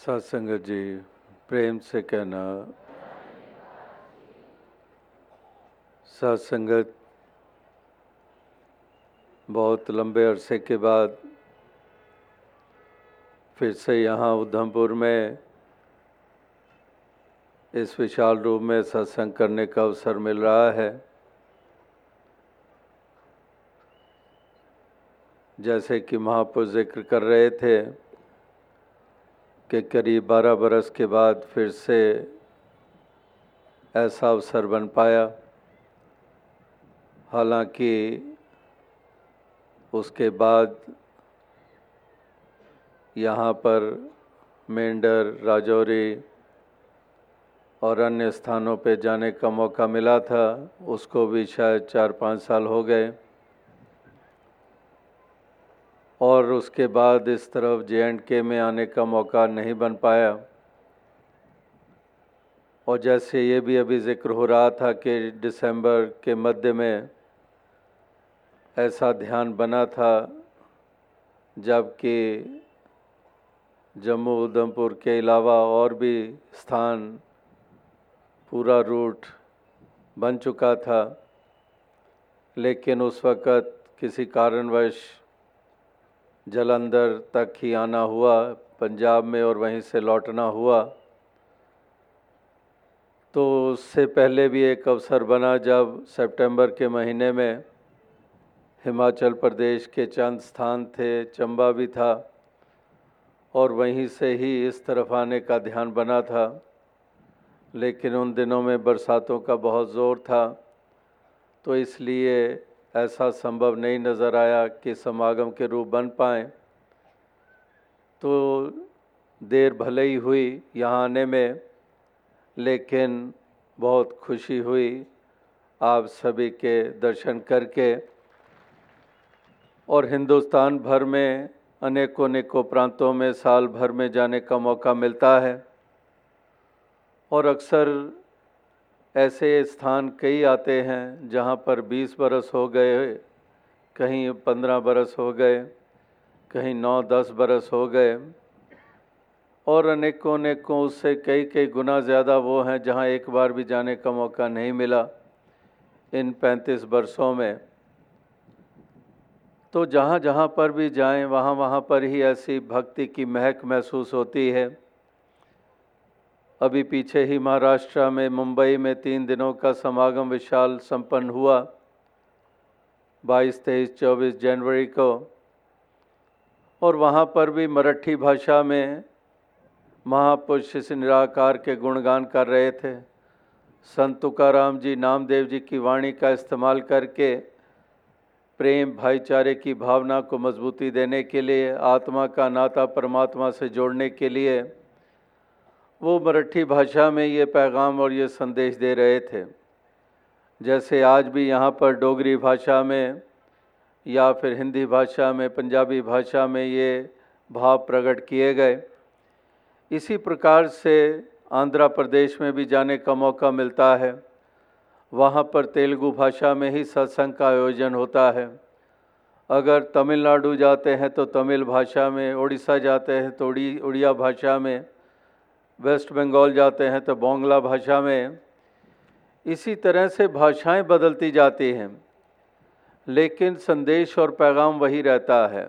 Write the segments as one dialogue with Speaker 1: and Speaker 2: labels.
Speaker 1: सत्संगत जी, प्रेम से कहना। सत्संगत बहुत लंबे अरसे के बाद फिर से यहाँ उधमपुर में इस विशाल रूप में सत्संग करने का अवसर मिल रहा है। जैसे कि महापुर ज़िक्र कर रहे थे कि करीब बारह बरस के बाद फिर से ऐसा अवसर बन पाया। हालाँकि उसके बाद यहाँ पर मेंढर, राजौरी और अन्य स्थानों पे जाने का मौका मिला था। उसको भी शायद चार पाँच साल हो गए। और उसके बाद इस तरफ़ जे एंड के में आने का मौका नहीं बन पाया। और जैसे ये भी अभी ज़िक्र हो रहा था कि दिसंबर के मध्य में ऐसा ध्यान बना था, जबकि जम्मू उधमपुर के अलावा और भी स्थान पूरा रूट बन चुका था, लेकिन उस वक़्त किसी कारणवश जलंधर तक ही आना हुआ, पंजाब में और वहीं से लौटना हुआ। तो उससे पहले भी एक अवसर बना जब सितंबर के महीने में हिमाचल प्रदेश के चंद स्थान थे, चंबा भी था, और वहीं से ही इस तरफ़ आने का ध्यान बना था। लेकिन उन दिनों में बरसातों का बहुत ज़ोर था तो इसलिए ऐसा संभव नहीं नज़र आया कि समागम के रूप बन पाए। तो देर भले ही हुई यहाँ आने में, लेकिन बहुत खुशी हुई आप सभी के दर्शन करके। और हिंदुस्तान भर में अनेकों अनेकों प्रांतों में साल भर में जाने का मौका मिलता है। और अक्सर ऐसे स्थान कई आते हैं जहाँ पर 20 बरस हो गए, कहीं 15 बरस हो गए, कहीं 9-10 बरस हो गए, और अनेकों अनेकों उससे कई कई गुना ज़्यादा वो हैं जहाँ एक बार भी जाने का मौका नहीं मिला इन 35 बरसों में। तो जहाँ जहाँ पर भी जाएँ वहाँ वहाँ पर ही ऐसी भक्ति की महक महसूस होती है। अभी पीछे ही महाराष्ट्र में मुंबई में तीन दिनों का समागम विशाल संपन्न हुआ। 22, तेईस, चौबीस जनवरी को। और वहाँ पर भी मराठी भाषा में महापुरुष इस निराकार के गुणगान कर रहे थे। संत तुकाराम जी नामदेव जी की वाणी का इस्तेमाल करके प्रेम भाईचारे की भावना को मजबूती देने के लिए आत्मा का नाता परमात्मा से जोड़ने के लिए वो मराठी भाषा में ये पैगाम और ये संदेश दे रहे थे। जैसे आज भी यहाँ पर डोगरी भाषा में या फिर हिंदी भाषा में, पंजाबी भाषा में ये भाव प्रकट किए गए। इसी प्रकार से आंध्र प्रदेश में भी जाने का मौका मिलता है। वहाँ पर तेलुगु भाषा में ही सत्संग का आयोजन होता है। अगर तमिलनाडु जाते हैं तो तमिल भाषा में उड़ीसा जाते हैं तो उड़ी उड़िया भाषा में वेस्ट बंगाल जाते हैं तो बांग्ला भाषा में इसी तरह से भाषाएँ बदलती जाती हैं, लेकिन संदेश और पैगाम वही रहता है,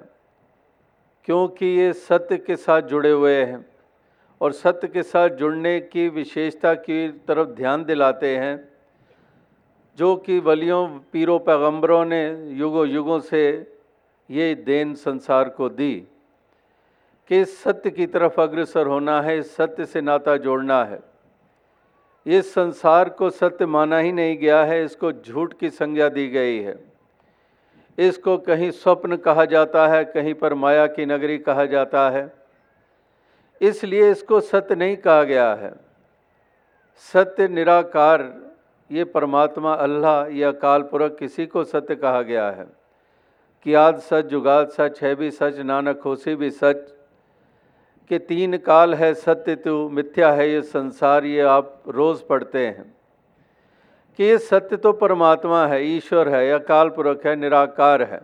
Speaker 1: क्योंकि ये सत्य के साथ जुड़े हुए हैं और सत्य के साथ जुड़ने की विशेषता की तरफ़ ध्यान दिलाते हैं, जो कि वलियों, पीरों, पैगंबरों ने युगों युगों से ये देन संसार को दी। कि सत्य की तरफ़ अग्रसर होना है, सत्य से नाता जोड़ना है। इस संसार को सत्य माना ही नहीं गया है, इसको झूठ की संज्ञा दी गई है। इसको कहीं स्वप्न कहा जाता है, कहीं पर माया की नगरी कहा जाता है। इसलिए इसको सत्य नहीं कहा गया है। सत्य निराकार, ये परमात्मा अल्लाह या काल पुरख किसी को सत्य कहा गया है। कि आद सच, जुगाद सच, है भी सच, नानक होसी भी सच कि तीन काल है सत्य तो मिथ्या है, ये संसार ये आप रोज़ पढ़ते हैं। कि ये सत्य तो परमात्मा है, ईश्वर है, या काल पुरख है, निराकार है।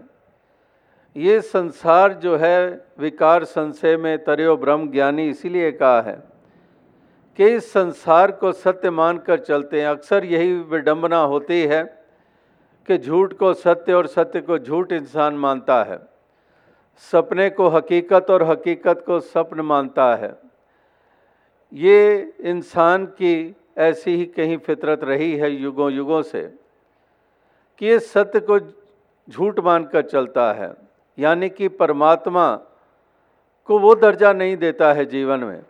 Speaker 1: ये संसार जो है, विकार संशय में तरयो ब्रह्म ज्ञानी, इसीलिए कहा है कि इस संसार को सत्य मानकर चलते हैं। अक्सर यही विडंबना होती है कि झूठ को सत्य और सत्य को झूठ इंसान मानता है। सपने को हकीकत और हकीकत को सपन मानता है। ये इंसान की ऐसी ही कहीं फितरत रही है युगों युगों से कि ये सत्य को झूठ मानकर चलता है। यानी कि परमात्मा को वो दर्जा नहीं देता है जीवन में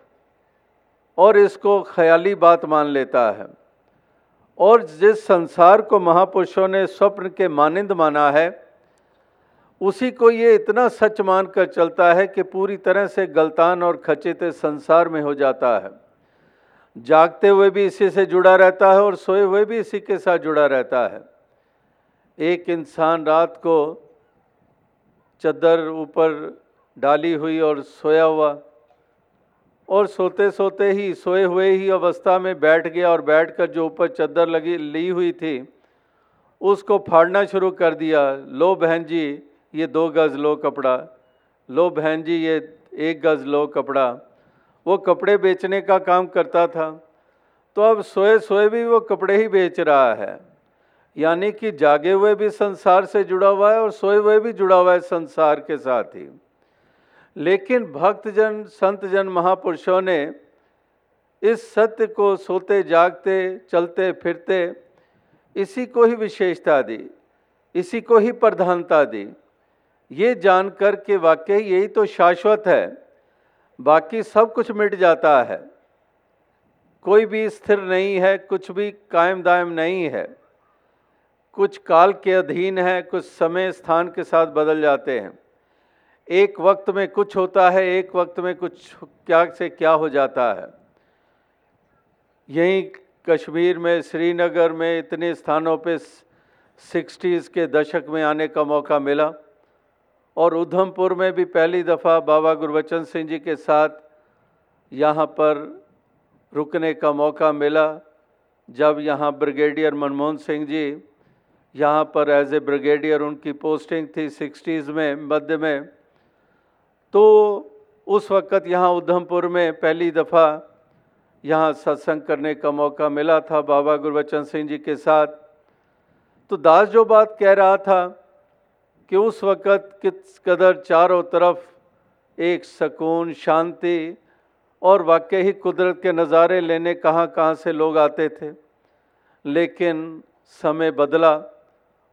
Speaker 1: और इसको ख्याली बात मान लेता है। और जिस संसार को महापुरुषों ने स्वप्न के मानिंद माना है उसी को ये इतना सच मान कर चलता है कि पूरी तरह से गलतान और खचित संसार में हो जाता है। जागते हुए भी इसी से जुड़ा रहता है और सोए हुए भी इसी के साथ जुड़ा रहता है। एक इंसान रात को चद्दर ऊपर डाली हुई और सोया हुआ और सोते सोते ही, सोए हुए ही अवस्था में बैठ गया और बैठकर जो ऊपर चद्दर लगी, ली हुई थी, उसको फाड़ना शुरू कर दिया। लो बहन जी ये दो गज़ लो कपड़ा। लो बहन जी, ये एक गज़ लो कपड़ा। वो कपड़े बेचने का काम करता था। तो अब सोए सोए भी वो कपड़े ही बेच रहा है। यानी कि जागे हुए भी संसार से जुड़ा हुआ है और सोए हुए भी जुड़ा हुआ है संसार के साथ ही। लेकिन भक्तजन, संतजन, महापुरुषों ने इस सत्य को सोते, जागते, चलते, फिरते, इसी को ही विशेषता दी, इसी को ही प्रधानता दी। ये जानकर के वाकई यही तो शाश्वत है। बाकी सब कुछ मिट जाता है। कोई भी स्थिर नहीं है, कुछ भी कायम दायम नहीं है। कुछ काल के अधीन है, कुछ समय स्थान के साथ बदल जाते हैं। एक वक्त में कुछ होता है, एक वक्त में कुछ क्या से क्या हो जाता है। यहीं कश्मीर में, श्रीनगर में इतने स्थानों पे सिक्सटीज़ के दशक में आने का मौका मिला। और उधमपुर में भी पहली दफ़ा बाबा गुरबचन सिंह जी के साथ यहाँ पर रुकने का मौका मिला, जब यहाँ ब्रिगेडियर मनमोहन सिंह जी यहाँ पर एज ए ब्रिगेडियर उनकी पोस्टिंग थी सिक्सटीज़ में, मध्य में। तो उस वक़्त यहाँ उधमपुर में पहली दफ़ा यहाँ सत्संग करने का मौका मिला था बाबा गुरबचन सिंह जी के साथ। तो दास जो बात कह रहा था कि उस वक़्त किस कदर चारों तरफ़ एक सकून, शांति और वाकई ही कुदरत के नज़ारे लेने कहाँ कहाँ से लोग आते थे। लेकिन समय बदला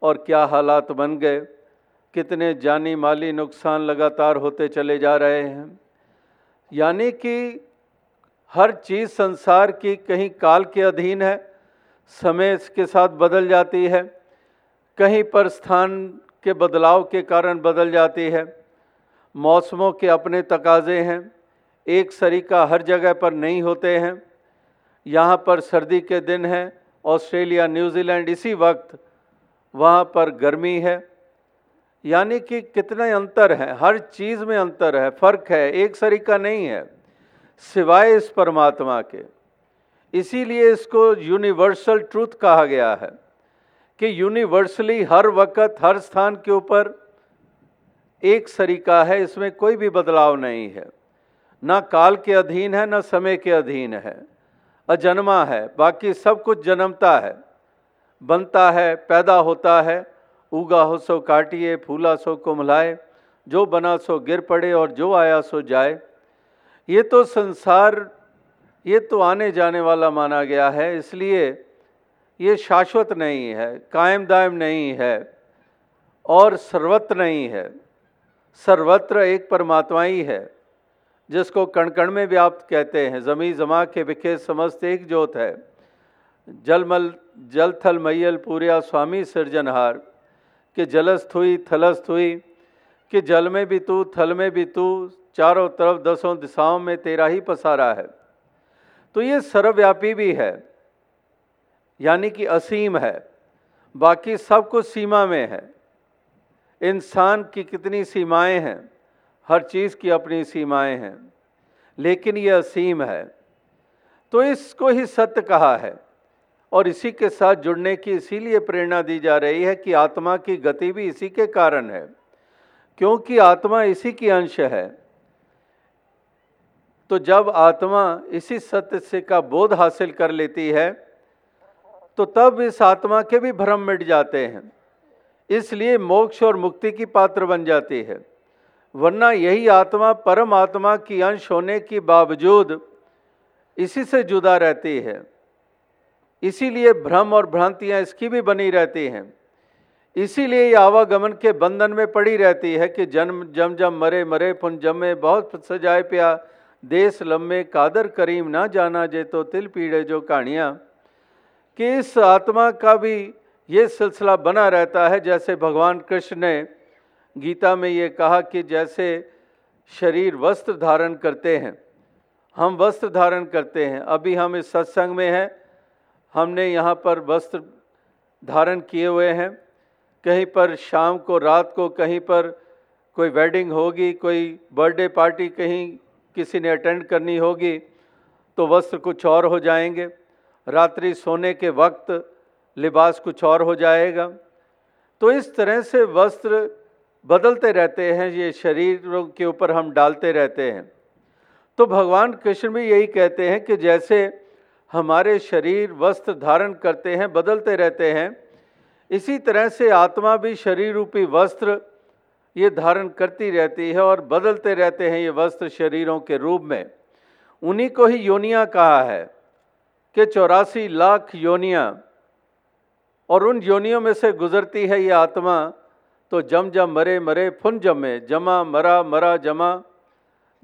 Speaker 1: और क्या हालात बन गए, कितने जानी माली नुकसान लगातार होते चले जा रहे हैं। यानी कि हर चीज़ संसार की कहीं काल के अधीन है, समय इसके साथ बदल जाती है। कहीं पर स्थान के बदलाव के कारण बदल जाती है। मौसमों के अपने तकाजे हैं। एक सरीका हर जगह पर नहीं होते हैं। यहाँ पर सर्दी के दिन हैं। ऑस्ट्रेलिया, न्यूजीलैंड इसी वक्त वहाँ पर गर्मी है। यानी कि कितने अंतर हैं। हर चीज़ में अंतर है। फ़र्क है। एक सरीका नहीं है। सिवाय इस परमात्मा के। इसीलिए इसको यूनिवर्सल ट्रूथ कहा गया है। कि यूनिवर्सली हर वक्त, हर स्थान के ऊपर एक सरीका है, इसमें कोई भी बदलाव नहीं है। ना काल के अधीन है, ना समय के अधीन है। अजन्मा है, बाकी सब कुछ जन्मता है। बनता है, पैदा होता है। उगा हो सो काटिए, फूला सो कुमलाए जो बना सो गिर पड़े और जो आया सो जाए। ये तो संसार, ये तो आने जाने वाला माना गया है। इसलिए ये शाश्वत नहीं है कायम दायम नहीं है और सर्वत्र नहीं है। सर्वत्र एक परमात्मा ही है, जिसको कण कण में व्याप्त कहते हैं। जमी, जमा, के, विखे, समस्त एक जोत है। जलमल जल थल मैयल, पूर्या, स्वामी, सृजनहार, कि जलस्थ हुई, थलस्थ हुई, कि जल में भी तू, थल में भी तू, चारों तरफ़ दसों दिशाओं में तेरा ही पसारा है। तो ये सर्वव्यापी भी है। यानी कि असीम है, बाकी सब कुछ सीमा में है। इंसान की कितनी सीमाएँ हैं, हर चीज़ की अपनी सीमाएँ हैं, लेकिन ये असीम है। तो इसको ही सत्य कहा है, और इसी के साथ जुड़ने की इसीलिए प्रेरणा दी जा रही है कि आत्मा की गति भी इसी के कारण है, क्योंकि आत्मा इसी की अंश है। तो जब आत्मा इसी सत्य से का बोध हासिल कर लेती है तो तब इस आत्मा के भी भ्रम मिट जाते हैं। इसलिए मोक्ष और मुक्ति की पात्र बन जाती है। वरना यही आत्मा परम आत्मा की अंश होने के बावजूद इसी से जुदा रहती है। इसीलिए भ्रम और भ्रांतियाँ इसकी भी बनी रहती हैं। इसीलिए ये आवागमन के बंधन में पड़ी रहती है कि जन्म, जम जम, मरे मरे, पुन जमे, बहुत सजाए प्या, देश लम्बे, कादर करीम, ना जाना जे तो तिल पीड़े जो कहानियाँ कि इस आत्मा का भी ये सिलसिला बना रहता है, जैसे भगवान कृष्ण ने गीता में ये कहा कि जैसे शरीर वस्त्र धारण करते हैं, हम वस्त्र धारण करते हैं। अभी हम इस सत्संग में हैं, हमने यहाँ पर वस्त्र धारण किए हुए हैं। कहीं पर शाम को, रात को कहीं पर कोई वेडिंग होगी, कोई बर्थडे पार्टी कहीं किसी ने अटेंड करनी होगी तो वस्त्र कुछ और हो जाएँगे। रात्रि सोने के वक्त लिबास कुछ और हो जाएगा। तो इस तरह से वस्त्र बदलते रहते हैं, ये शरीर के ऊपर हम डालते रहते हैं। तो भगवान कृष्ण भी यही कहते हैं कि जैसे हमारे शरीर वस्त्र धारण करते हैं, बदलते रहते हैं, इसी तरह से आत्मा भी शरीर रूपी वस्त्र ये धारण करती रहती है और बदलते रहते हैं ये वस्त्र शरीरों के रूप में। उन्हीं को ही योनिया कहा है। कि चौरासी लाख योनियाँ, और उन योनियों में से गुजरती है ये आत्मा तो जम जम मरे मरे फुन जमे, जमा मरा मरा जमा,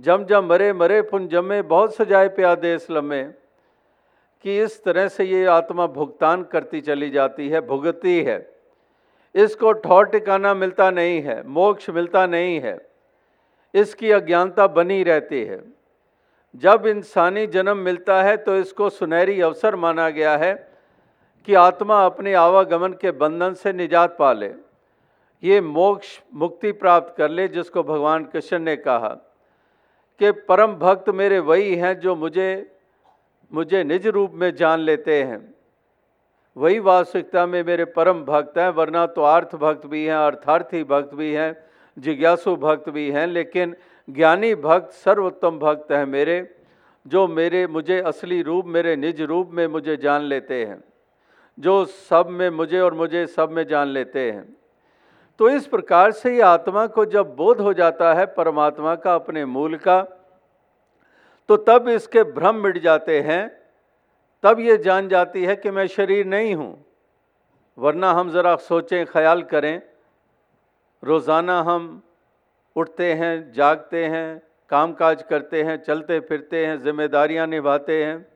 Speaker 1: जम जम मरे मरे फुन जमे, बहुत सजाए प्या देश लम्बे कि इस तरह से ये आत्मा भुगतान करती चली जाती है, भुगती है। इसको ठौर टिकाना मिलता नहीं है, मोक्ष मिलता नहीं है। इसकी अज्ञानता बनी रहती है। जब इंसानी जन्म मिलता है तो इसको सुनहरी अवसर माना गया है कि आत्मा अपने आवागमन के बंधन से निजात पा ले। ये मोक्ष मुक्ति प्राप्त कर ले, जिसको भगवान कृष्ण ने कहा कि परम भक्त मेरे वही हैं जो मुझे मुझे निज रूप में जान लेते हैं। वही वास्तविकता में मेरे परम भक्त हैं, वरना तो अर्थ भक्त भी हैं, अर्थार्थी भक्त भी हैं, जिज्ञासु भक्त भी हैं, लेकिन ज्ञानी भक्त, सर्वोत्तम भक्त हैं मेरे, जो मेरे, मुझे असली रूप, मेरे निज रूप में मुझे जान लेते हैं, जो सब में मुझे और मुझे सब में जान लेते हैं। तो इस प्रकार से ये आत्मा को जब बोध हो जाता है, परमात्मा का अपने मूल का तो तब इसके भ्रम मिट जाते हैं, तब ये जान जाती है कि मैं शरीर नहीं हूँ। वरना हम ज़रा सोचें, ख्याल करें, रोज़ाना हम उठते हैं, जागते हैं, कामकाज करते हैं, चलते फिरते हैं, जिम्मेदारियाँ निभाते हैं।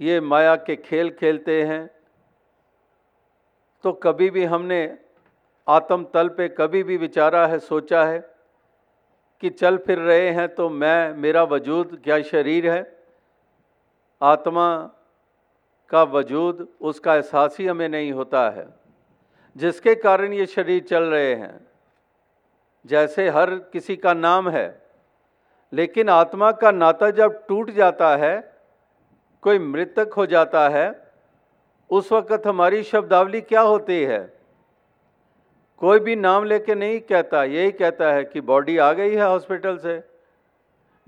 Speaker 1: ये माया के खेल खेलते हैं। तो कभी भी हमने आत्म तल पे कभी भी विचारा है, सोचा है कि चल फिर रहे हैं तो मैं, मेरा वजूद क्या शरीर है? आत्मा का वजूद उसका एहसास ही हमें नहीं होता है। जिसके कारण ये शरीर चल रहे हैं। जैसे हर किसी का नाम है, लेकिन आत्मा का नाता जब टूट जाता है, कोई मृतक हो जाता है, उस वक़्त हमारी शब्दावली क्या होती है? कोई भी नाम लेके नहीं कहता, यही कहता है कि बॉडी आ गई है हॉस्पिटल से।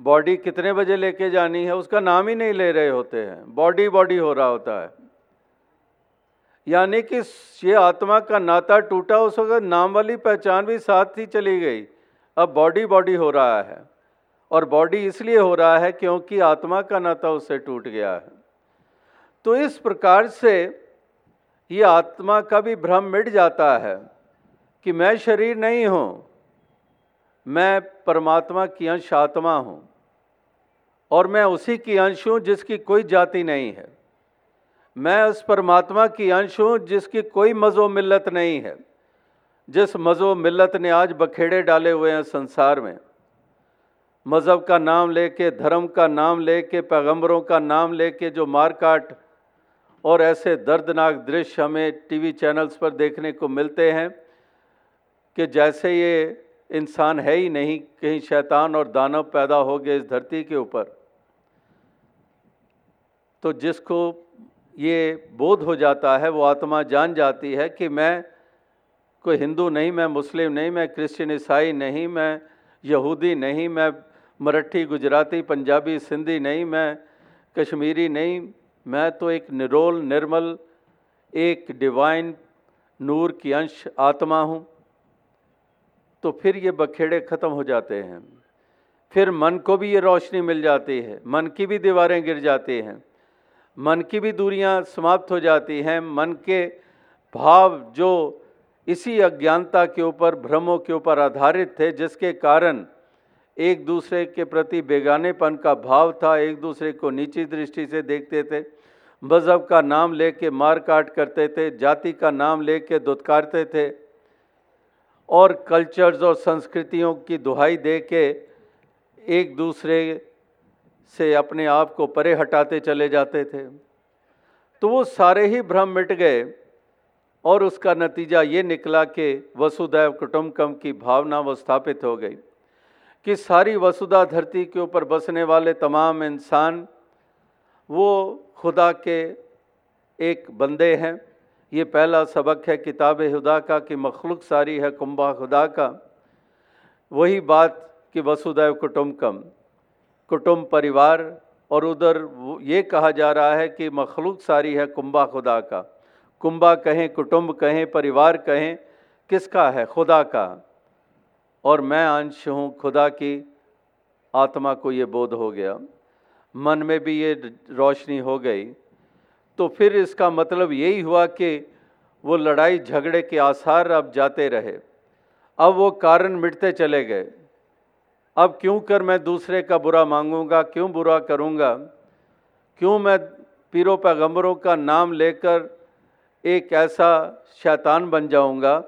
Speaker 1: बॉडी कितने बजे लेके जानी है, उसका नाम ही नहीं ले रहे होते हैं। बॉडी बॉडी हो रहा होता है। यानी कि ये आत्मा का नाता टूटा, उस वक्त नाम वाली पहचान भी साथ ही चली गई। अब बॉडी बॉडी हो रहा है और बॉडी इसलिए हो रहा है क्योंकि आत्मा का नाता उससे टूट गया है। तो इस प्रकार से ये आत्मा का भी भ्रम मिट जाता है कि मैं शरीर नहीं हूँ, मैं परमात्मा की अंश आत्मा हूँ और मैं उसी की अंश हूँ जिसकी कोई जाति नहीं है। मैं उस परमात्मा की अंश हूँ जिसकी कोई मज़ो मिल्लत नहीं है। जिस मज़ो मिल्लत ने आज बखेड़े डाले हुए हैं संसार में। मज़हब का नाम लेके, धर्म का नाम लेके, पैगंबरों का नाम लेके जो मारकाट और ऐसे दर्दनाक दृश्य हमें टीवी चैनल्स पर देखने को मिलते हैं कि जैसे ये इंसान है ही नहीं, कहीं शैतान और दानव पैदा हो गए इस धरती के ऊपर। तो जिसको ये बोध हो जाता है, वो आत्मा जान जाती है कि मैं कोई हिंदू नहीं, मैं मुस्लिम नहीं, मैं क्रिश्चियन, ईसाई नहीं, मैं यहूदी नहीं, मैं मराठी, गुजराती, पंजाबी, सिंधी नहीं, मैं कश्मीरी नहीं, मैं तो एक निरोल, निर्मल, एक डिवाइन नूर की अंश आत्मा हूँ। तो फिर ये बखेड़े ख़त्म हो जाते हैं। फिर मन को भी ये रोशनी मिल जाती है, मन की भी दीवारें गिर जाती हैं। मन की भी दूरियाँ समाप्त हो जाती हैं, मन के भाव जो इसी अज्ञानता के ऊपर, भ्रमों के ऊपर आधारित थे, जिसके कारण एक दूसरे के प्रति बेगानेपन का भाव था, एक दूसरे को नीची दृष्टि से देखते थे, मज़हब का नाम लेके मार काट करते थे, जाति का नाम लेके दुत्कारते थे, और कल्चर्स और संस्कृतियों की दुहाई दे के एक दूसरे से अपने आप को परे हटाते चले जाते थे। तो वो सारे ही भ्रम मिट गए और उसका नतीजा ये निकला कि वसुदैव कुटुम्बकम की भावना वो स्थापित हो गई कि सारी वसुधा धरती के ऊपर बसने वाले तमाम इंसान, वो खुदा के एक बंदे हैं। ये पहला सबक है किताब खुदा का कि मखलूक सारी है कुंभा खुदा का। वही बात कि वसुदैव कुटुम्बकम। कुटुम्ब परिवार और उधर ये कहा जा रहा है कि मखलूक सारी है कुंभा खुदा का। कुंभा कहें, कुटुंब कहें, परिवार कहें, किसका है? खुदा का। और मैं अंश हूँ खुदा की। आत्मा को ये बोध हो गया। मन में भी ये रोशनी हो गई। तो फिर इसका मतलब यही हुआ कि वो लड़ाई झगड़े के आसार अब जाते रहे। अब वो कारण मिटते चले गए। अब क्यों कर मैं दूसरे का बुरा मांगूँगा? क्यों बुरा करूँगा? क्यों मैं पीरों पैगंबरों का नाम लेकर एक ऐसा शैतान बन जाऊँगा?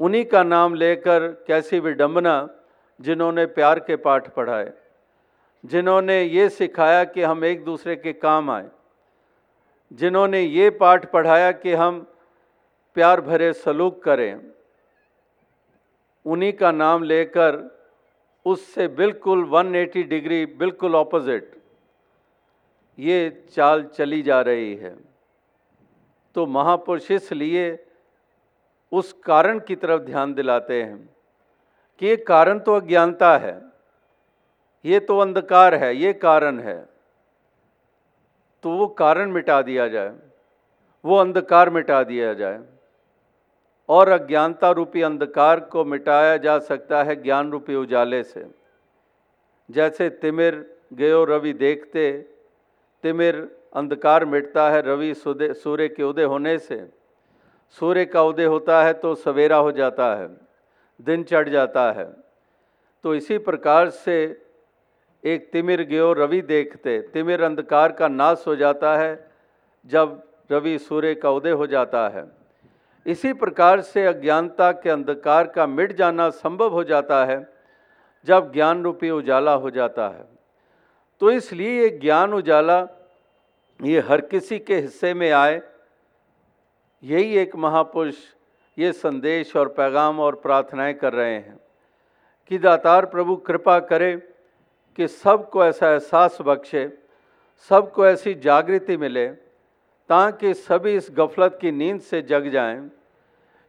Speaker 1: उन्हीं का नाम लेकर कैसी विडंबना जिन्होंने प्यार के पाठ पढ़ाए, जिन्होंने ये सिखाया कि हम एक दूसरे के काम आए, जिन्होंने ये पाठ पढ़ाया कि हम प्यार भरे सलूक करें, उन्हीं का नाम लेकर उससे बिल्कुल 180 डिग्री बिल्कुल ऑपोजिट ये चाल चली जा रही है। तो महापुरुष इसलिए उस कारण की तरफ़ ध्यान दिलाते हैं कि ये कारण तो अज्ञानता है, ये तो अंधकार है, ये कारण है। तो वो कारण मिटा दिया जाए, वो अंधकार मिटा दिया जाए। और अज्ञानता रूपी अंधकार को मिटाया जा सकता है ज्ञान रूपी उजाले से। जैसे तिमिर गयो रवि देखते, तिमिर अंधकार मिटता है रवि सूर्य के उदय होने से। सूर्य का उदय होता है तो सवेरा हो जाता है, दिन चढ़ जाता है। तो इसी प्रकार से एक तिमिर गयो रवि देखते, तिमिर अंधकार का नाश हो जाता है जब रवि सूर्य का उदय हो जाता है। इसी प्रकार से अज्ञानता के अंधकार का मिट जाना संभव हो जाता है जब ज्ञान रूपी उजाला हो जाता है। तो इसलिए ये ज्ञान उजाला ये हर किसी के हिस्से में आए, यही एक महापुरुष ये संदेश और पैगाम और प्रार्थनाएँ कर रहे हैं कि दातार प्रभु कृपा करे कि सबको ऐसा एहसास बख्शे, सबको ऐसी जागृति मिले ताकि सभी इस गफलत की नींद से जग जाएँ।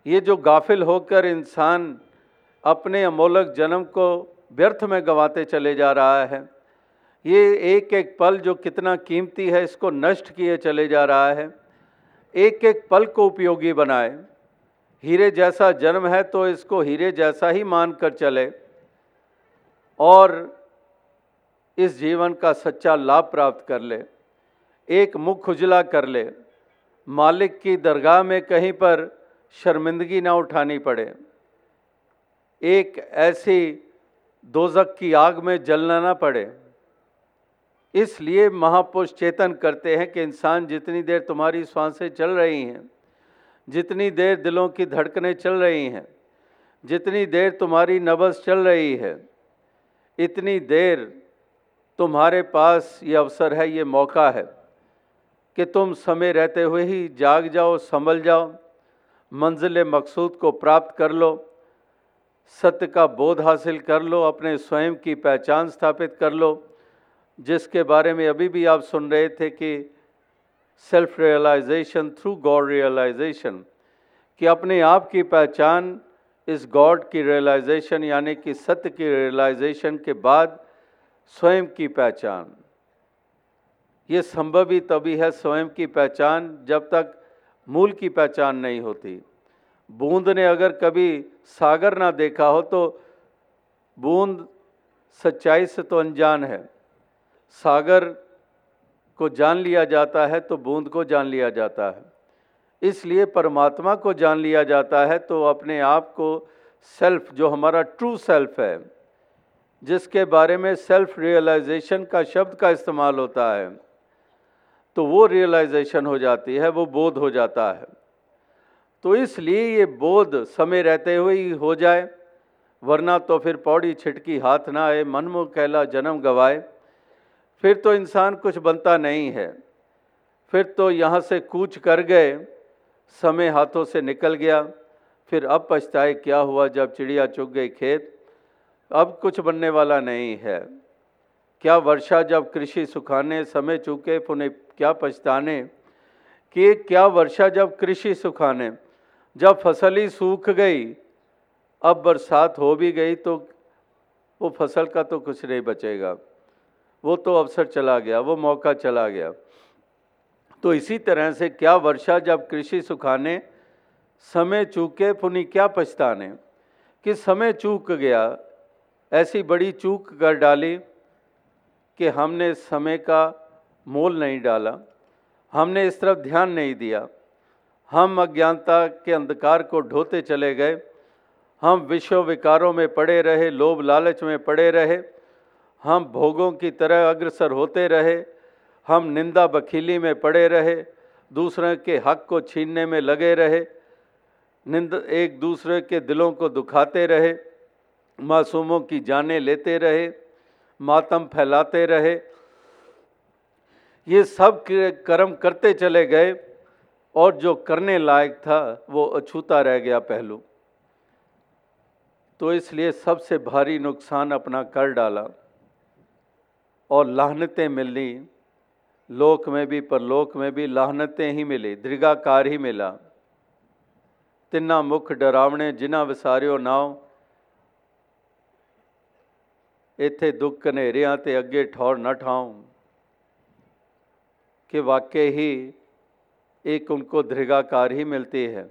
Speaker 1: ये जो गाफिल होकर इंसान अपने अमोलक जन्म को व्यर्थ में गंवाते चले जा रहा है, ये एक एक पल जो कितना कीमती है, इसको नष्ट किए चले जा रहा है। एक एक पल को उपयोगी बनाए। हीरे जैसा जन्म है तो इसको हीरे जैसा ही मान कर चले। और इस जीवन का सच्चा लाभ प्राप्त कर ले। एक मुख उजला कर ले। मालिक की दरगाह में कहीं पर शर्मिंदगी ना उठानी पड़े। एक ऐसी दोजक की आग में जलना ना पड़े। इसलिए महापुरुष चेतन करते हैं कि इंसान जितनी देर तुम्हारी साँसें चल रही हैं, जितनी देर दिलों की धड़कनें चल रही हैं, जितनी देर तुम्हारी नबस चल रही है, इतनी देर तुम्हारे पास ये अवसर है, ये मौका है। कि तुम समय रहते हुए ही जाग जाओ, संभल जाओ, मंजिल मकसूद को प्राप्त कर लो, सत्य का बोध हासिल कर लो, अपने स्वयं की पहचान स्थापित कर लो, जिसके बारे में अभी भी आप सुन रहे थे कि self realization through God realization कि अपने आप की पहचान इस गॉड की रियलाइजेशन यानी कि सत्य की रियलाइजेशन के बाद स्वयं की पहचान। ये संभव ही तभी है स्वयं की पहचान जब तक मूल की पहचान नहीं होती। बूंद ने अगर कभी सागर ना देखा हो तो बूंद सच्चाई से तो अनजान है। सागर को जान लिया जाता है तो बूंद को जान लिया जाता है। इसलिए परमात्मा को जान लिया जाता है तो अपने आप को सेल्फ, जो हमारा ट्रू सेल्फ है, जिसके बारे में सेल्फ रियलाइजेशन का शब्द का इस्तेमाल होता है। तो वो रियलाइजेशन हो जाती है, वो बोध हो जाता है। तो इसलिए ये बोध समय रहते हुए ही हो जाए, वरना तो फिर पौड़ी छिटकी हाथ ना आए मनमुख कहला जन्म गवाए। फिर तो इंसान कुछ बनता नहीं है। फिर तो यहाँ से कूच कर गए, समय हाथों से निकल गया। फिर अब पछताए क्या हुआ जब चिड़िया चुग गई खेत। अब कुछ बनने वाला नहीं है। क्या वर्षा जब कृषि सुखाने, समय चूके, पुनः क्या पछताने कि क्या वर्षा जब कृषि सुखाने, जब फ़सल ही सूख गई, अब बरसात हो भी गई तो वो फ़सल का तो कुछ नहीं बचेगा। वो तो अवसर चला गया, वो मौका चला गया। तो इसी तरह से क्या वर्षा जब कृषि सुखाने, समय चूके पुनी क्या पछताने कि समय चूक गया, ऐसी बड़ी चूक कर डाली कि हमने समय का मोल नहीं डाला, हमने इस तरफ़ ध्यान नहीं दिया। हम अज्ञानता के अंधकार को ढोते चले गए। हम विश्व विकारों में पड़े रहे, लोभ लालच में पड़े रहे। हम भोगों की तरह अग्रसर होते रहे। हम निंदा बखीली में पड़े रहे। दूसरे के हक को छीनने में लगे रहे। निंद एक दूसरे के दिलों को दुखाते रहे। मासूमों की जानें लेते रहे। मातम फैलाते रहे। ये सब कर्म करते चले गए और जो करने लायक था वो अछूता रह गया पहलू। तो इसलिए सबसे भारी नुकसान अपना कर डाला और लाहनतें मिली। लोक में भी, परलोक में भी लाहनतें ही मिली दृगाकार ही मिला। तिन्ना मुख डरावने, जिन्ना विसारियो नाव इथे दुख कनेरिया ते अगे ठौर न ठाऊं। कि वाकई ही एक उनको दृगाकार ही मिलती है।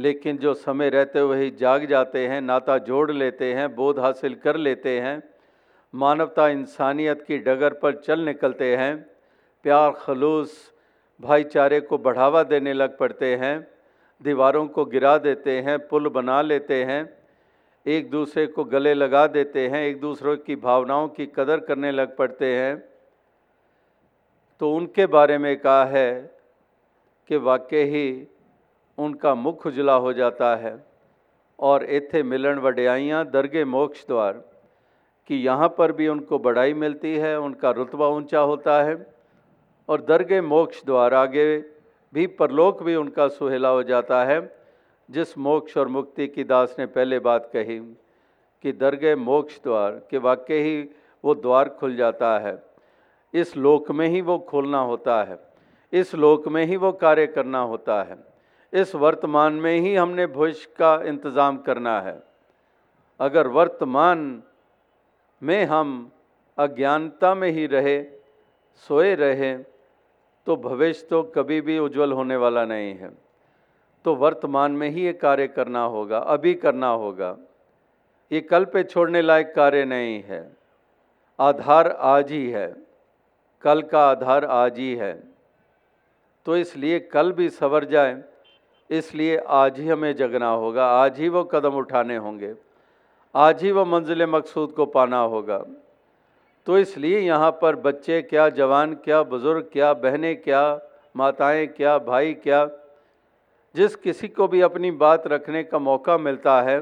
Speaker 1: लेकिन जो समय रहते हुए ही जाग जाते हैं, नाता जोड़ लेते हैं, बोध हासिल कर लेते हैं, मानवता इंसानियत की डगर पर चल निकलते हैं, प्यार, खलूस, भाईचारे को बढ़ावा देने लग पड़ते हैं, दीवारों को गिरा देते हैं, पुल बना लेते हैं, एक दूसरे को गले लगा देते हैं, एक दूसरे की भावनाओं की कदर करने लग पड़ते हैं। तो उनके बारे में कहा है कि वाकई ही उनका मुख उजला हो जाता है और इथे मिलन वड्याइयाँ दरगे मोक्ष द्वार, कि यहाँ पर भी उनको बढ़ाई मिलती है, उनका रुतबा ऊँचा होता है और दरगे मोक्ष द्वार आगे भी परलोक भी उनका सुहेला हो जाता है। जिस मोक्ष और मुक्ति की दास ने पहले बात कही कि दरगे मोक्ष द्वार, के वाकई ही वो द्वार खुल जाता है। इस लोक में ही वो खोलना होता है, इस लोक में ही वो कार्य करना होता है, इस वर्तमान में ही हमने भविष्य का इंतज़ाम करना है। अगर वर्तमान में हम अज्ञानता में ही रहे, सोए रहे तो भविष्य तो कभी भी उज्जवल होने वाला नहीं है। तो वर्तमान में ही ये कार्य करना होगा, अभी करना होगा। ये कल पे छोड़ने लायक कार्य नहीं है। आधार आज ही है। कल का आधार आज ही है। तो इसलिए कल भी सवर जाए, इसलिए आज ही हमें जगना होगा। आज ही वो कदम उठाने होंगे। आज ही वो मंजिल मकसूद को पाना होगा। तो इसलिए यहाँ पर बच्चे क्या, जवान क्या, बुज़ुर्ग क्या, बहनें क्या, माताएँ क्या, भाई क्या, जिस किसी को भी अपनी बात रखने का मौका मिलता है,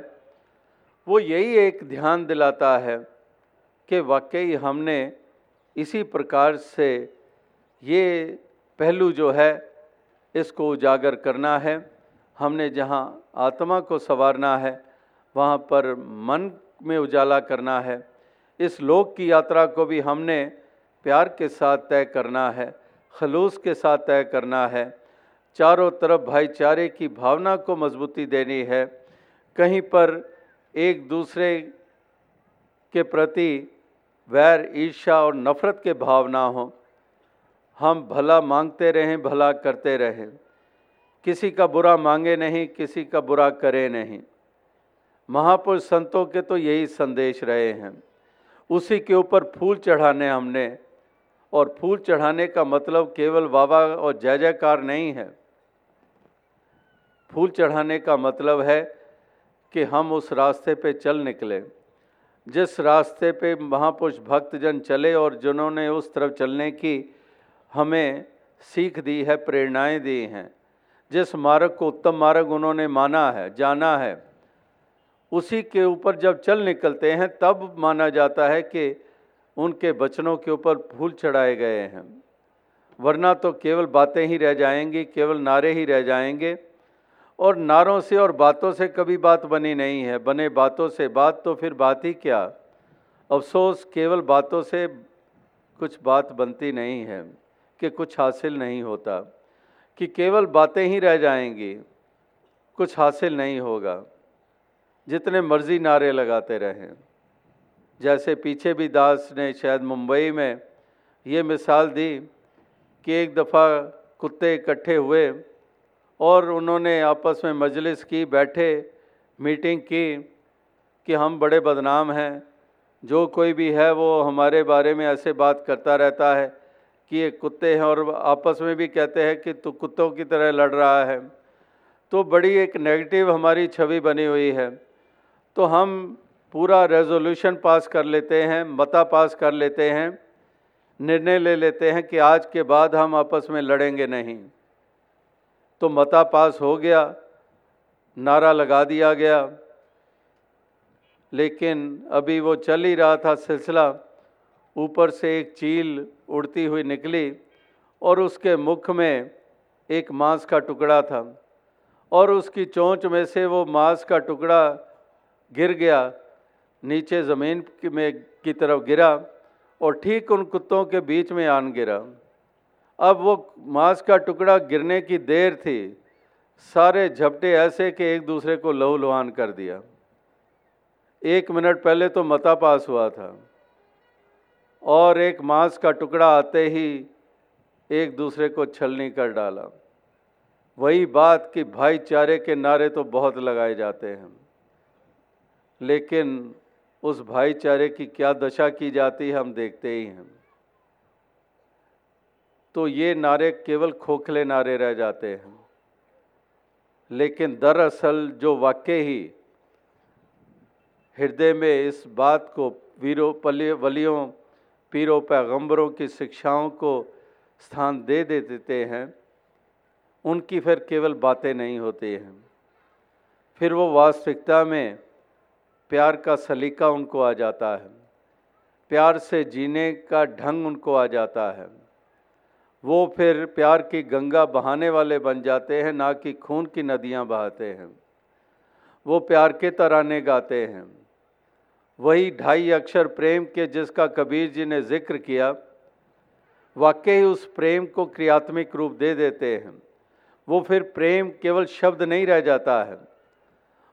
Speaker 1: वो यही एक ध्यान दिलाता है कि वाकई हमने इसी प्रकार से ये पहलू जो है, इसको उजागर करना है। हमने जहाँ आत्मा को संवारना है, वहाँ पर मन में उजाला करना है। इस लोक की यात्रा को भी हमने प्यार के साथ तय करना है, खलूस के साथ तय करना है। चारों तरफ़ भाईचारे की भावना को मजबूती देनी है। कहीं पर एक दूसरे के प्रति वैर ईर्षा और नफरत के भाव ना हो। हम भला मांगते रहें, भला करते रहें। किसी का बुरा मांगे नहीं, किसी का बुरा करे नहीं। महापुरुष संतों के तो यही संदेश रहे हैं। उसी के ऊपर फूल चढ़ाने हमने, और फूल चढ़ाने का मतलब केवल बाबा और जय जयकार नहीं है। फूल चढ़ाने का मतलब है कि हम उस रास्ते पे चल निकले। जिस रास्ते पे महापुरुष भक्तजन चले और जिन्होंने उस तरफ़ चलने की हमें सीख दी है, प्रेरणाएँ दी हैं, जिस मार्ग को उत्तम मार्ग उन्होंने माना है, जाना है, उसी के ऊपर जब चल निकलते हैं, तब माना जाता है कि उनके वचनों के ऊपर फूल चढ़ाए गए हैं। वरना तो केवल बातें ही रह जाएँगी, केवल नारे ही रह जाएँगे। और नारों से और बातों से कभी बात बनी नहीं है। बने बातों से बात तो फिर बात ही क्या? अफसोस, केवल बातों से कुछ बात बनती नहीं है कि कुछ हासिल नहीं होता, कि केवल बातें ही रह जाएँगी, कुछ हासिल नहीं होगा। जितने मर्ज़ी नारे लगाते रहें। जैसे पीछे भी दास ने शायद मुंबई में ये मिसाल दी कि एक दफ़ा कुत्ते इकट्ठे हुए और उन्होंने आपस में मजलिस की, बैठे, मीटिंग की कि हम बड़े बदनाम हैं। जो कोई भी है वो हमारे बारे में ऐसे बात करता रहता है कि ये कुत्ते हैं और आपस में भी कहते हैं कि तू कुत्तों की तरह लड़ रहा है। तो बड़ी एक नेगेटिव हमारी छवि बनी हुई है। तो हम पूरा रेजोल्यूशन पास कर लेते हैं, मता पास कर लेते हैं, निर्णय ले लेते हैं कि आज के बाद हम आपस में लड़ेंगे नहीं। तो मता पास हो गया, नारा लगा दिया गया। लेकिन अभी वो चल ही रहा था सिलसिला, ऊपर से एक चील उड़ती हुई निकली और उसके मुख में एक मांस का टुकड़ा था और उसकी चोंच में से वो मांस का टुकड़ा गिर गया, नीचे ज़मीन में की तरफ़ गिरा और ठीक उन कुत्तों के बीच में आन गिरा। अब वो मांस का टुकड़ा गिरने की देर थी। सारे झपटे ऐसे कि एक दूसरे को लहू लुहान कर दिया। एक मिनट पहले तो मता पास हुआ था। और एक मांस का टुकड़ा आते ही एक दूसरे को छलनी कर डाला। वही बात कि भाईचारे के नारे तो बहुत लगाए जाते हैं। लेकिन उस भाईचारे की क्या दशा की जाती है हम देखते ही हैं। तो ये नारे केवल खोखले नारे रह जाते हैं। लेकिन दरअसल जो वाक्य ही हृदय में इस बात को वीरों वलियों, पीरों, पैगंबरों की शिक्षाओं को स्थान दे दे देते हैं, उनकी फिर केवल बातें नहीं होती हैं। फिर वो वास्तविकता में प्यार का सलीका उनको आ जाता है। प्यार से जीने का ढंग उनको आ जाता है। वो फिर प्यार की गंगा बहाने वाले बन जाते हैं, ना कि खून की नदियाँ बहाते हैं। वो प्यार के तराने गाते हैं। वही ढाई अक्षर प्रेम के जिसका कबीर जी ने ज़िक्र किया, वाकई उस प्रेम को क्रियात्मक रूप दे देते हैं। वो फिर प्रेम केवल शब्द नहीं रह जाता है।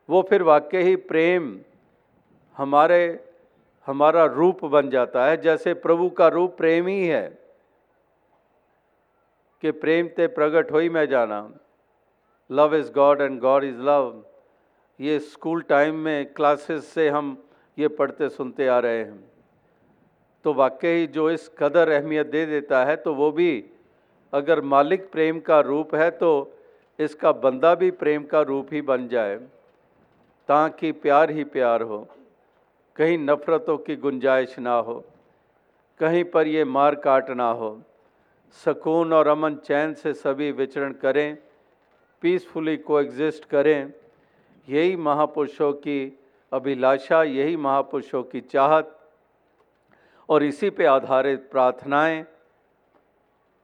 Speaker 1: वो फिर वाकई ही प्रेम हमारे, हमारा रूप बन जाता है, जैसे प्रभु का रूप प्रेम ही है। कि प्रेम ते प्रगट हो ही मैं जाना। Love is God and God is love ये स्कूल टाइम में क्लासेस से हम ये पढ़ते सुनते आ रहे हैं। तो वाकई जो इस कदर अहमियत दे देता है तो वो भी अगर मालिक प्रेम का रूप है तो इसका बंदा भी प्रेम का रूप ही बन जाए, ताकि प्यार ही प्यार हो। कहीं नफ़रतों की गुंजाइश ना हो। कहीं पर ये मार काट ना हो। सुकून और अमन चैन से सभी विचरण करें पीसफुली को एग्जिस्ट करें। यही महापुरुषों की अभिलाषा, यही महापुरुषों की चाहत। और इसी पे आधारित प्रार्थनाएँ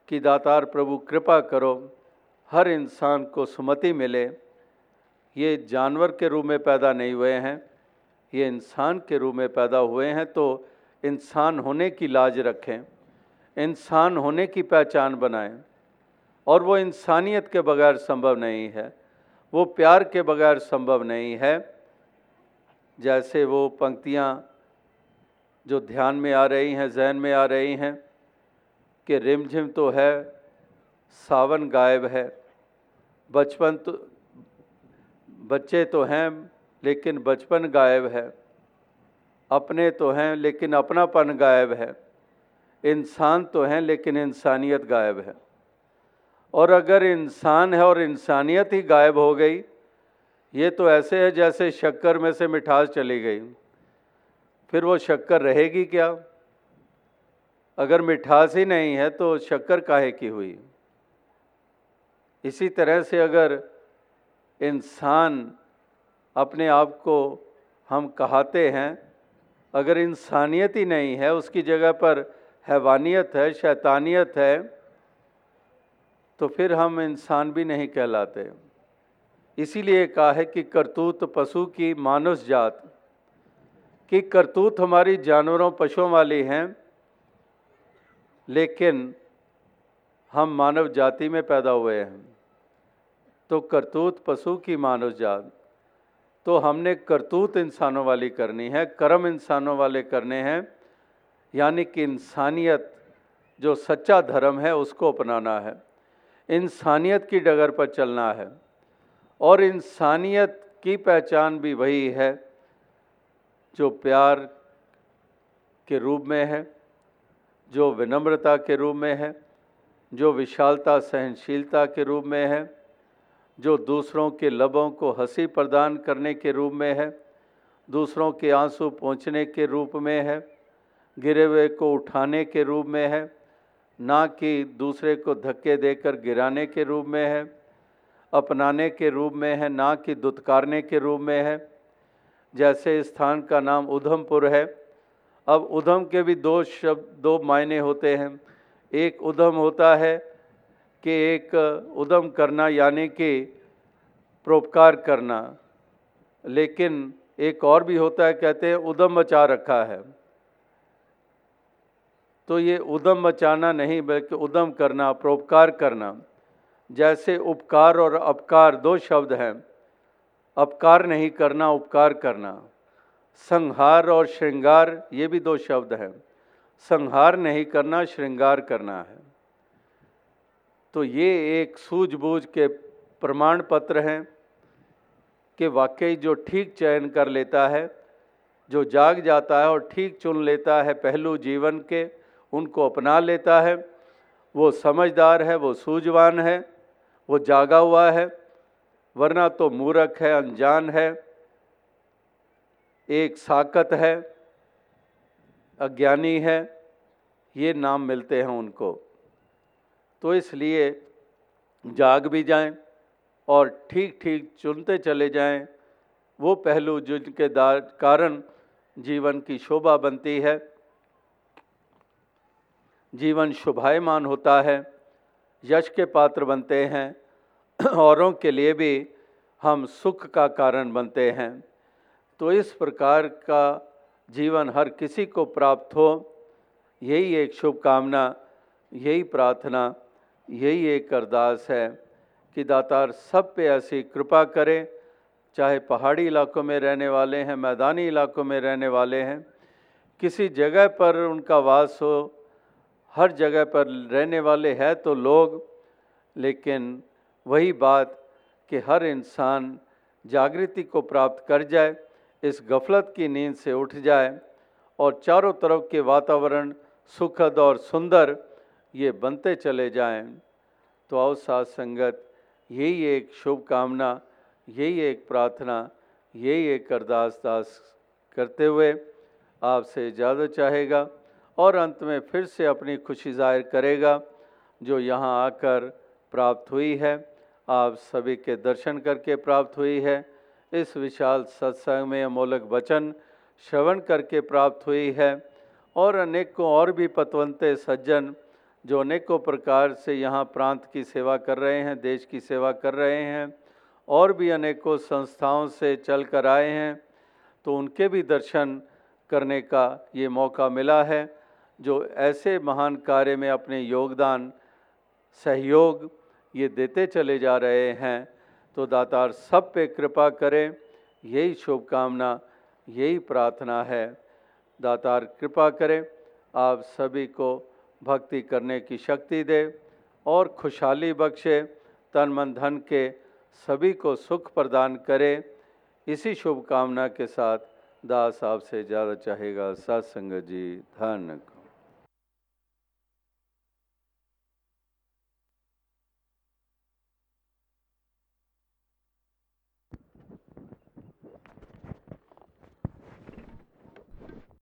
Speaker 1: कि दातार प्रभु कृपा करो, हर इंसान को सुमति मिले। ये जानवर के रूप में पैदा नहीं हुए हैं, ये इंसान के रूप में पैदा हुए हैं तो इंसान होने की लाज रखें। इंसान होने की पहचान बनाएँ। और वो इंसानियत के बगैर संभव नहीं है, वो प्यार के बगैर संभव नहीं है, जैसे वो पंक्तियाँ जो ध्यान में आ रही हैं, जहन में आ रही हैं, कि रिमझिम तो है, सावन गायब है, बचपन तो बच्चे तो हैं, लेकिन बचपन गायब है, अपने तो हैं, लेकिन अपनापन गायब है। इंसान तो हैं, लेकिन इंसानियत गायब है। और अगर इंसान है और इंसानियत ही गायब हो गई, ये तो ऐसे है जैसे शक्कर में से मिठास चली गई। फिर वो शक्कर रहेगी क्या? अगर मिठास ही नहीं है तो शक्कर काहे की हुई? इसी तरह से अगर इंसान अपने आप को हम कहते हैं, अगर इंसानियत ही नहीं है, उसकी जगह पर हैवानियत है, शैतानियत है तो फिर हम इंसान भी नहीं कहलाते। इसीलिए कहा है कि करतूत पशु की मानुष जात, कि करतूत हमारी जानवरों, पशुओं वाली हैं, लेकिन हम मानव जाति में पैदा हुए हैं। तो करतूत पशु की मानव जात तो हमने करतूत इंसानों वाली करनी है, कर्म इंसानों वाले करने हैं यानी कि इंसानियत जो सच्चा धर्म है, उसको अपनाना है। इंसानियत की डगर पर चलना है। और इंसानियत की पहचान भी वही है, जो प्यार के रूप में है, जो विनम्रता के रूप में है, जो विशालता, सहनशीलता के रूप में है, जो दूसरों के लबों को हँसी प्रदान करने के रूप में है, दूसरों के आँसू पहुँचने के रूप में है गिरे हुए को उठाने के रूप में है, ना कि दूसरे को धक्के देकर गिराने के रूप में है, अपनाने के रूप में है, ना कि दुत्कारने के रूप में है। जैसे स्थान का नाम उधमपुर है, अब उधम के भी दो शब्द, दो मायने होते हैं। एक उधम होता है कि एक उधम करना यानी कि परोपकार करना, लेकिन एक और भी होता है, कहते हैं उधम मचा रखा है। तो ये उदम मचाना नहीं, बल्कि उदम करना, परोपकार करना। जैसे उपकार और अपकार दो शब्द हैं, अपकार नहीं करना, उपकार करना। संहार और श्रृंगार, ये भी दो शब्द हैं। संहार नहीं करना, श्रृंगार करना है। तो ये एक सूझबूझ के प्रमाण पत्र हैं कि वाकई जो ठीक चयन कर लेता है, जो जाग जाता है और ठीक चुन लेता है पहलू जीवन के उनको अपना लेता है। वो समझदार है, वो सूझवान है, वो जागा हुआ है, वरना तो मूर्ख है, अनजान है, एक साकत है, अज्ञानी है, ये नाम मिलते हैं उनको। तो इसलिए जाग भी जाएँ और ठीक ठीक चुनते चले जाएँ, वो पहलू जिनके कारण जीवन की शोभा बनती है। जीवन शुभायमान होता है, यश के पात्र बनते हैं, औरों के लिए भी हम सुख का कारण बनते हैं। तो इस प्रकार का जीवन हर किसी को प्राप्त हो, यही एक शुभकामना, यही प्रार्थना, यही एक अरदास है कि दातार सब पे ऐसी कृपा करें, चाहे पहाड़ी इलाकों में रहने वाले हैं, मैदानी इलाकों में रहने वाले हैं, किसी जगह पर उनका वास हो हर जगह पर रहने वाले हैं तो लोग, लेकिन वही बात कि हर इंसान जागृति को प्राप्त कर जाए, इस गफलत की नींद से उठ जाए और चारों तरफ़ के वातावरण सुखद और सुंदर ये बनते चले जाएँ। तो आओ साथ संगत, यही एक शुभकामना, यही एक प्रार्थना, यही एक अरदास दास करते हुए आपसे ज़्यादा चाहेगा। और अंत में फिर से अपनी खुशी ज़ाहिर करेगा, जो यहाँ आकर प्राप्त हुई है। आप सभी के दर्शन करके प्राप्त हुई है। इस विशाल सत्संग में अमोलक वचन श्रवण करके प्राप्त हुई है। और अनेकों और भी पतवंते सज्जन, जो अनेकों प्रकार से यहाँ प्रांत की सेवा कर रहे हैं, देश की सेवा कर रहे हैं, और भी अनेकों संस्थाओं से चल कर आए हैं तो उनके भी दर्शन करने का ये मौका मिला है। जो ऐसे महान कार्य में अपने योगदान, सहयोग ये देते चले जा रहे हैं तो दातार सब पे कृपा करें। यही शुभकामना, यही प्रार्थना है। दातार कृपा करें। आप सभी को भक्ति करने की शक्ति दे और खुशहाली बख्शे। तन मन धन के सभी को सुख प्रदान करे। इसी शुभकामना के साथ दास आपसे ज़्यादा चाहेगा। सत्संग जी धन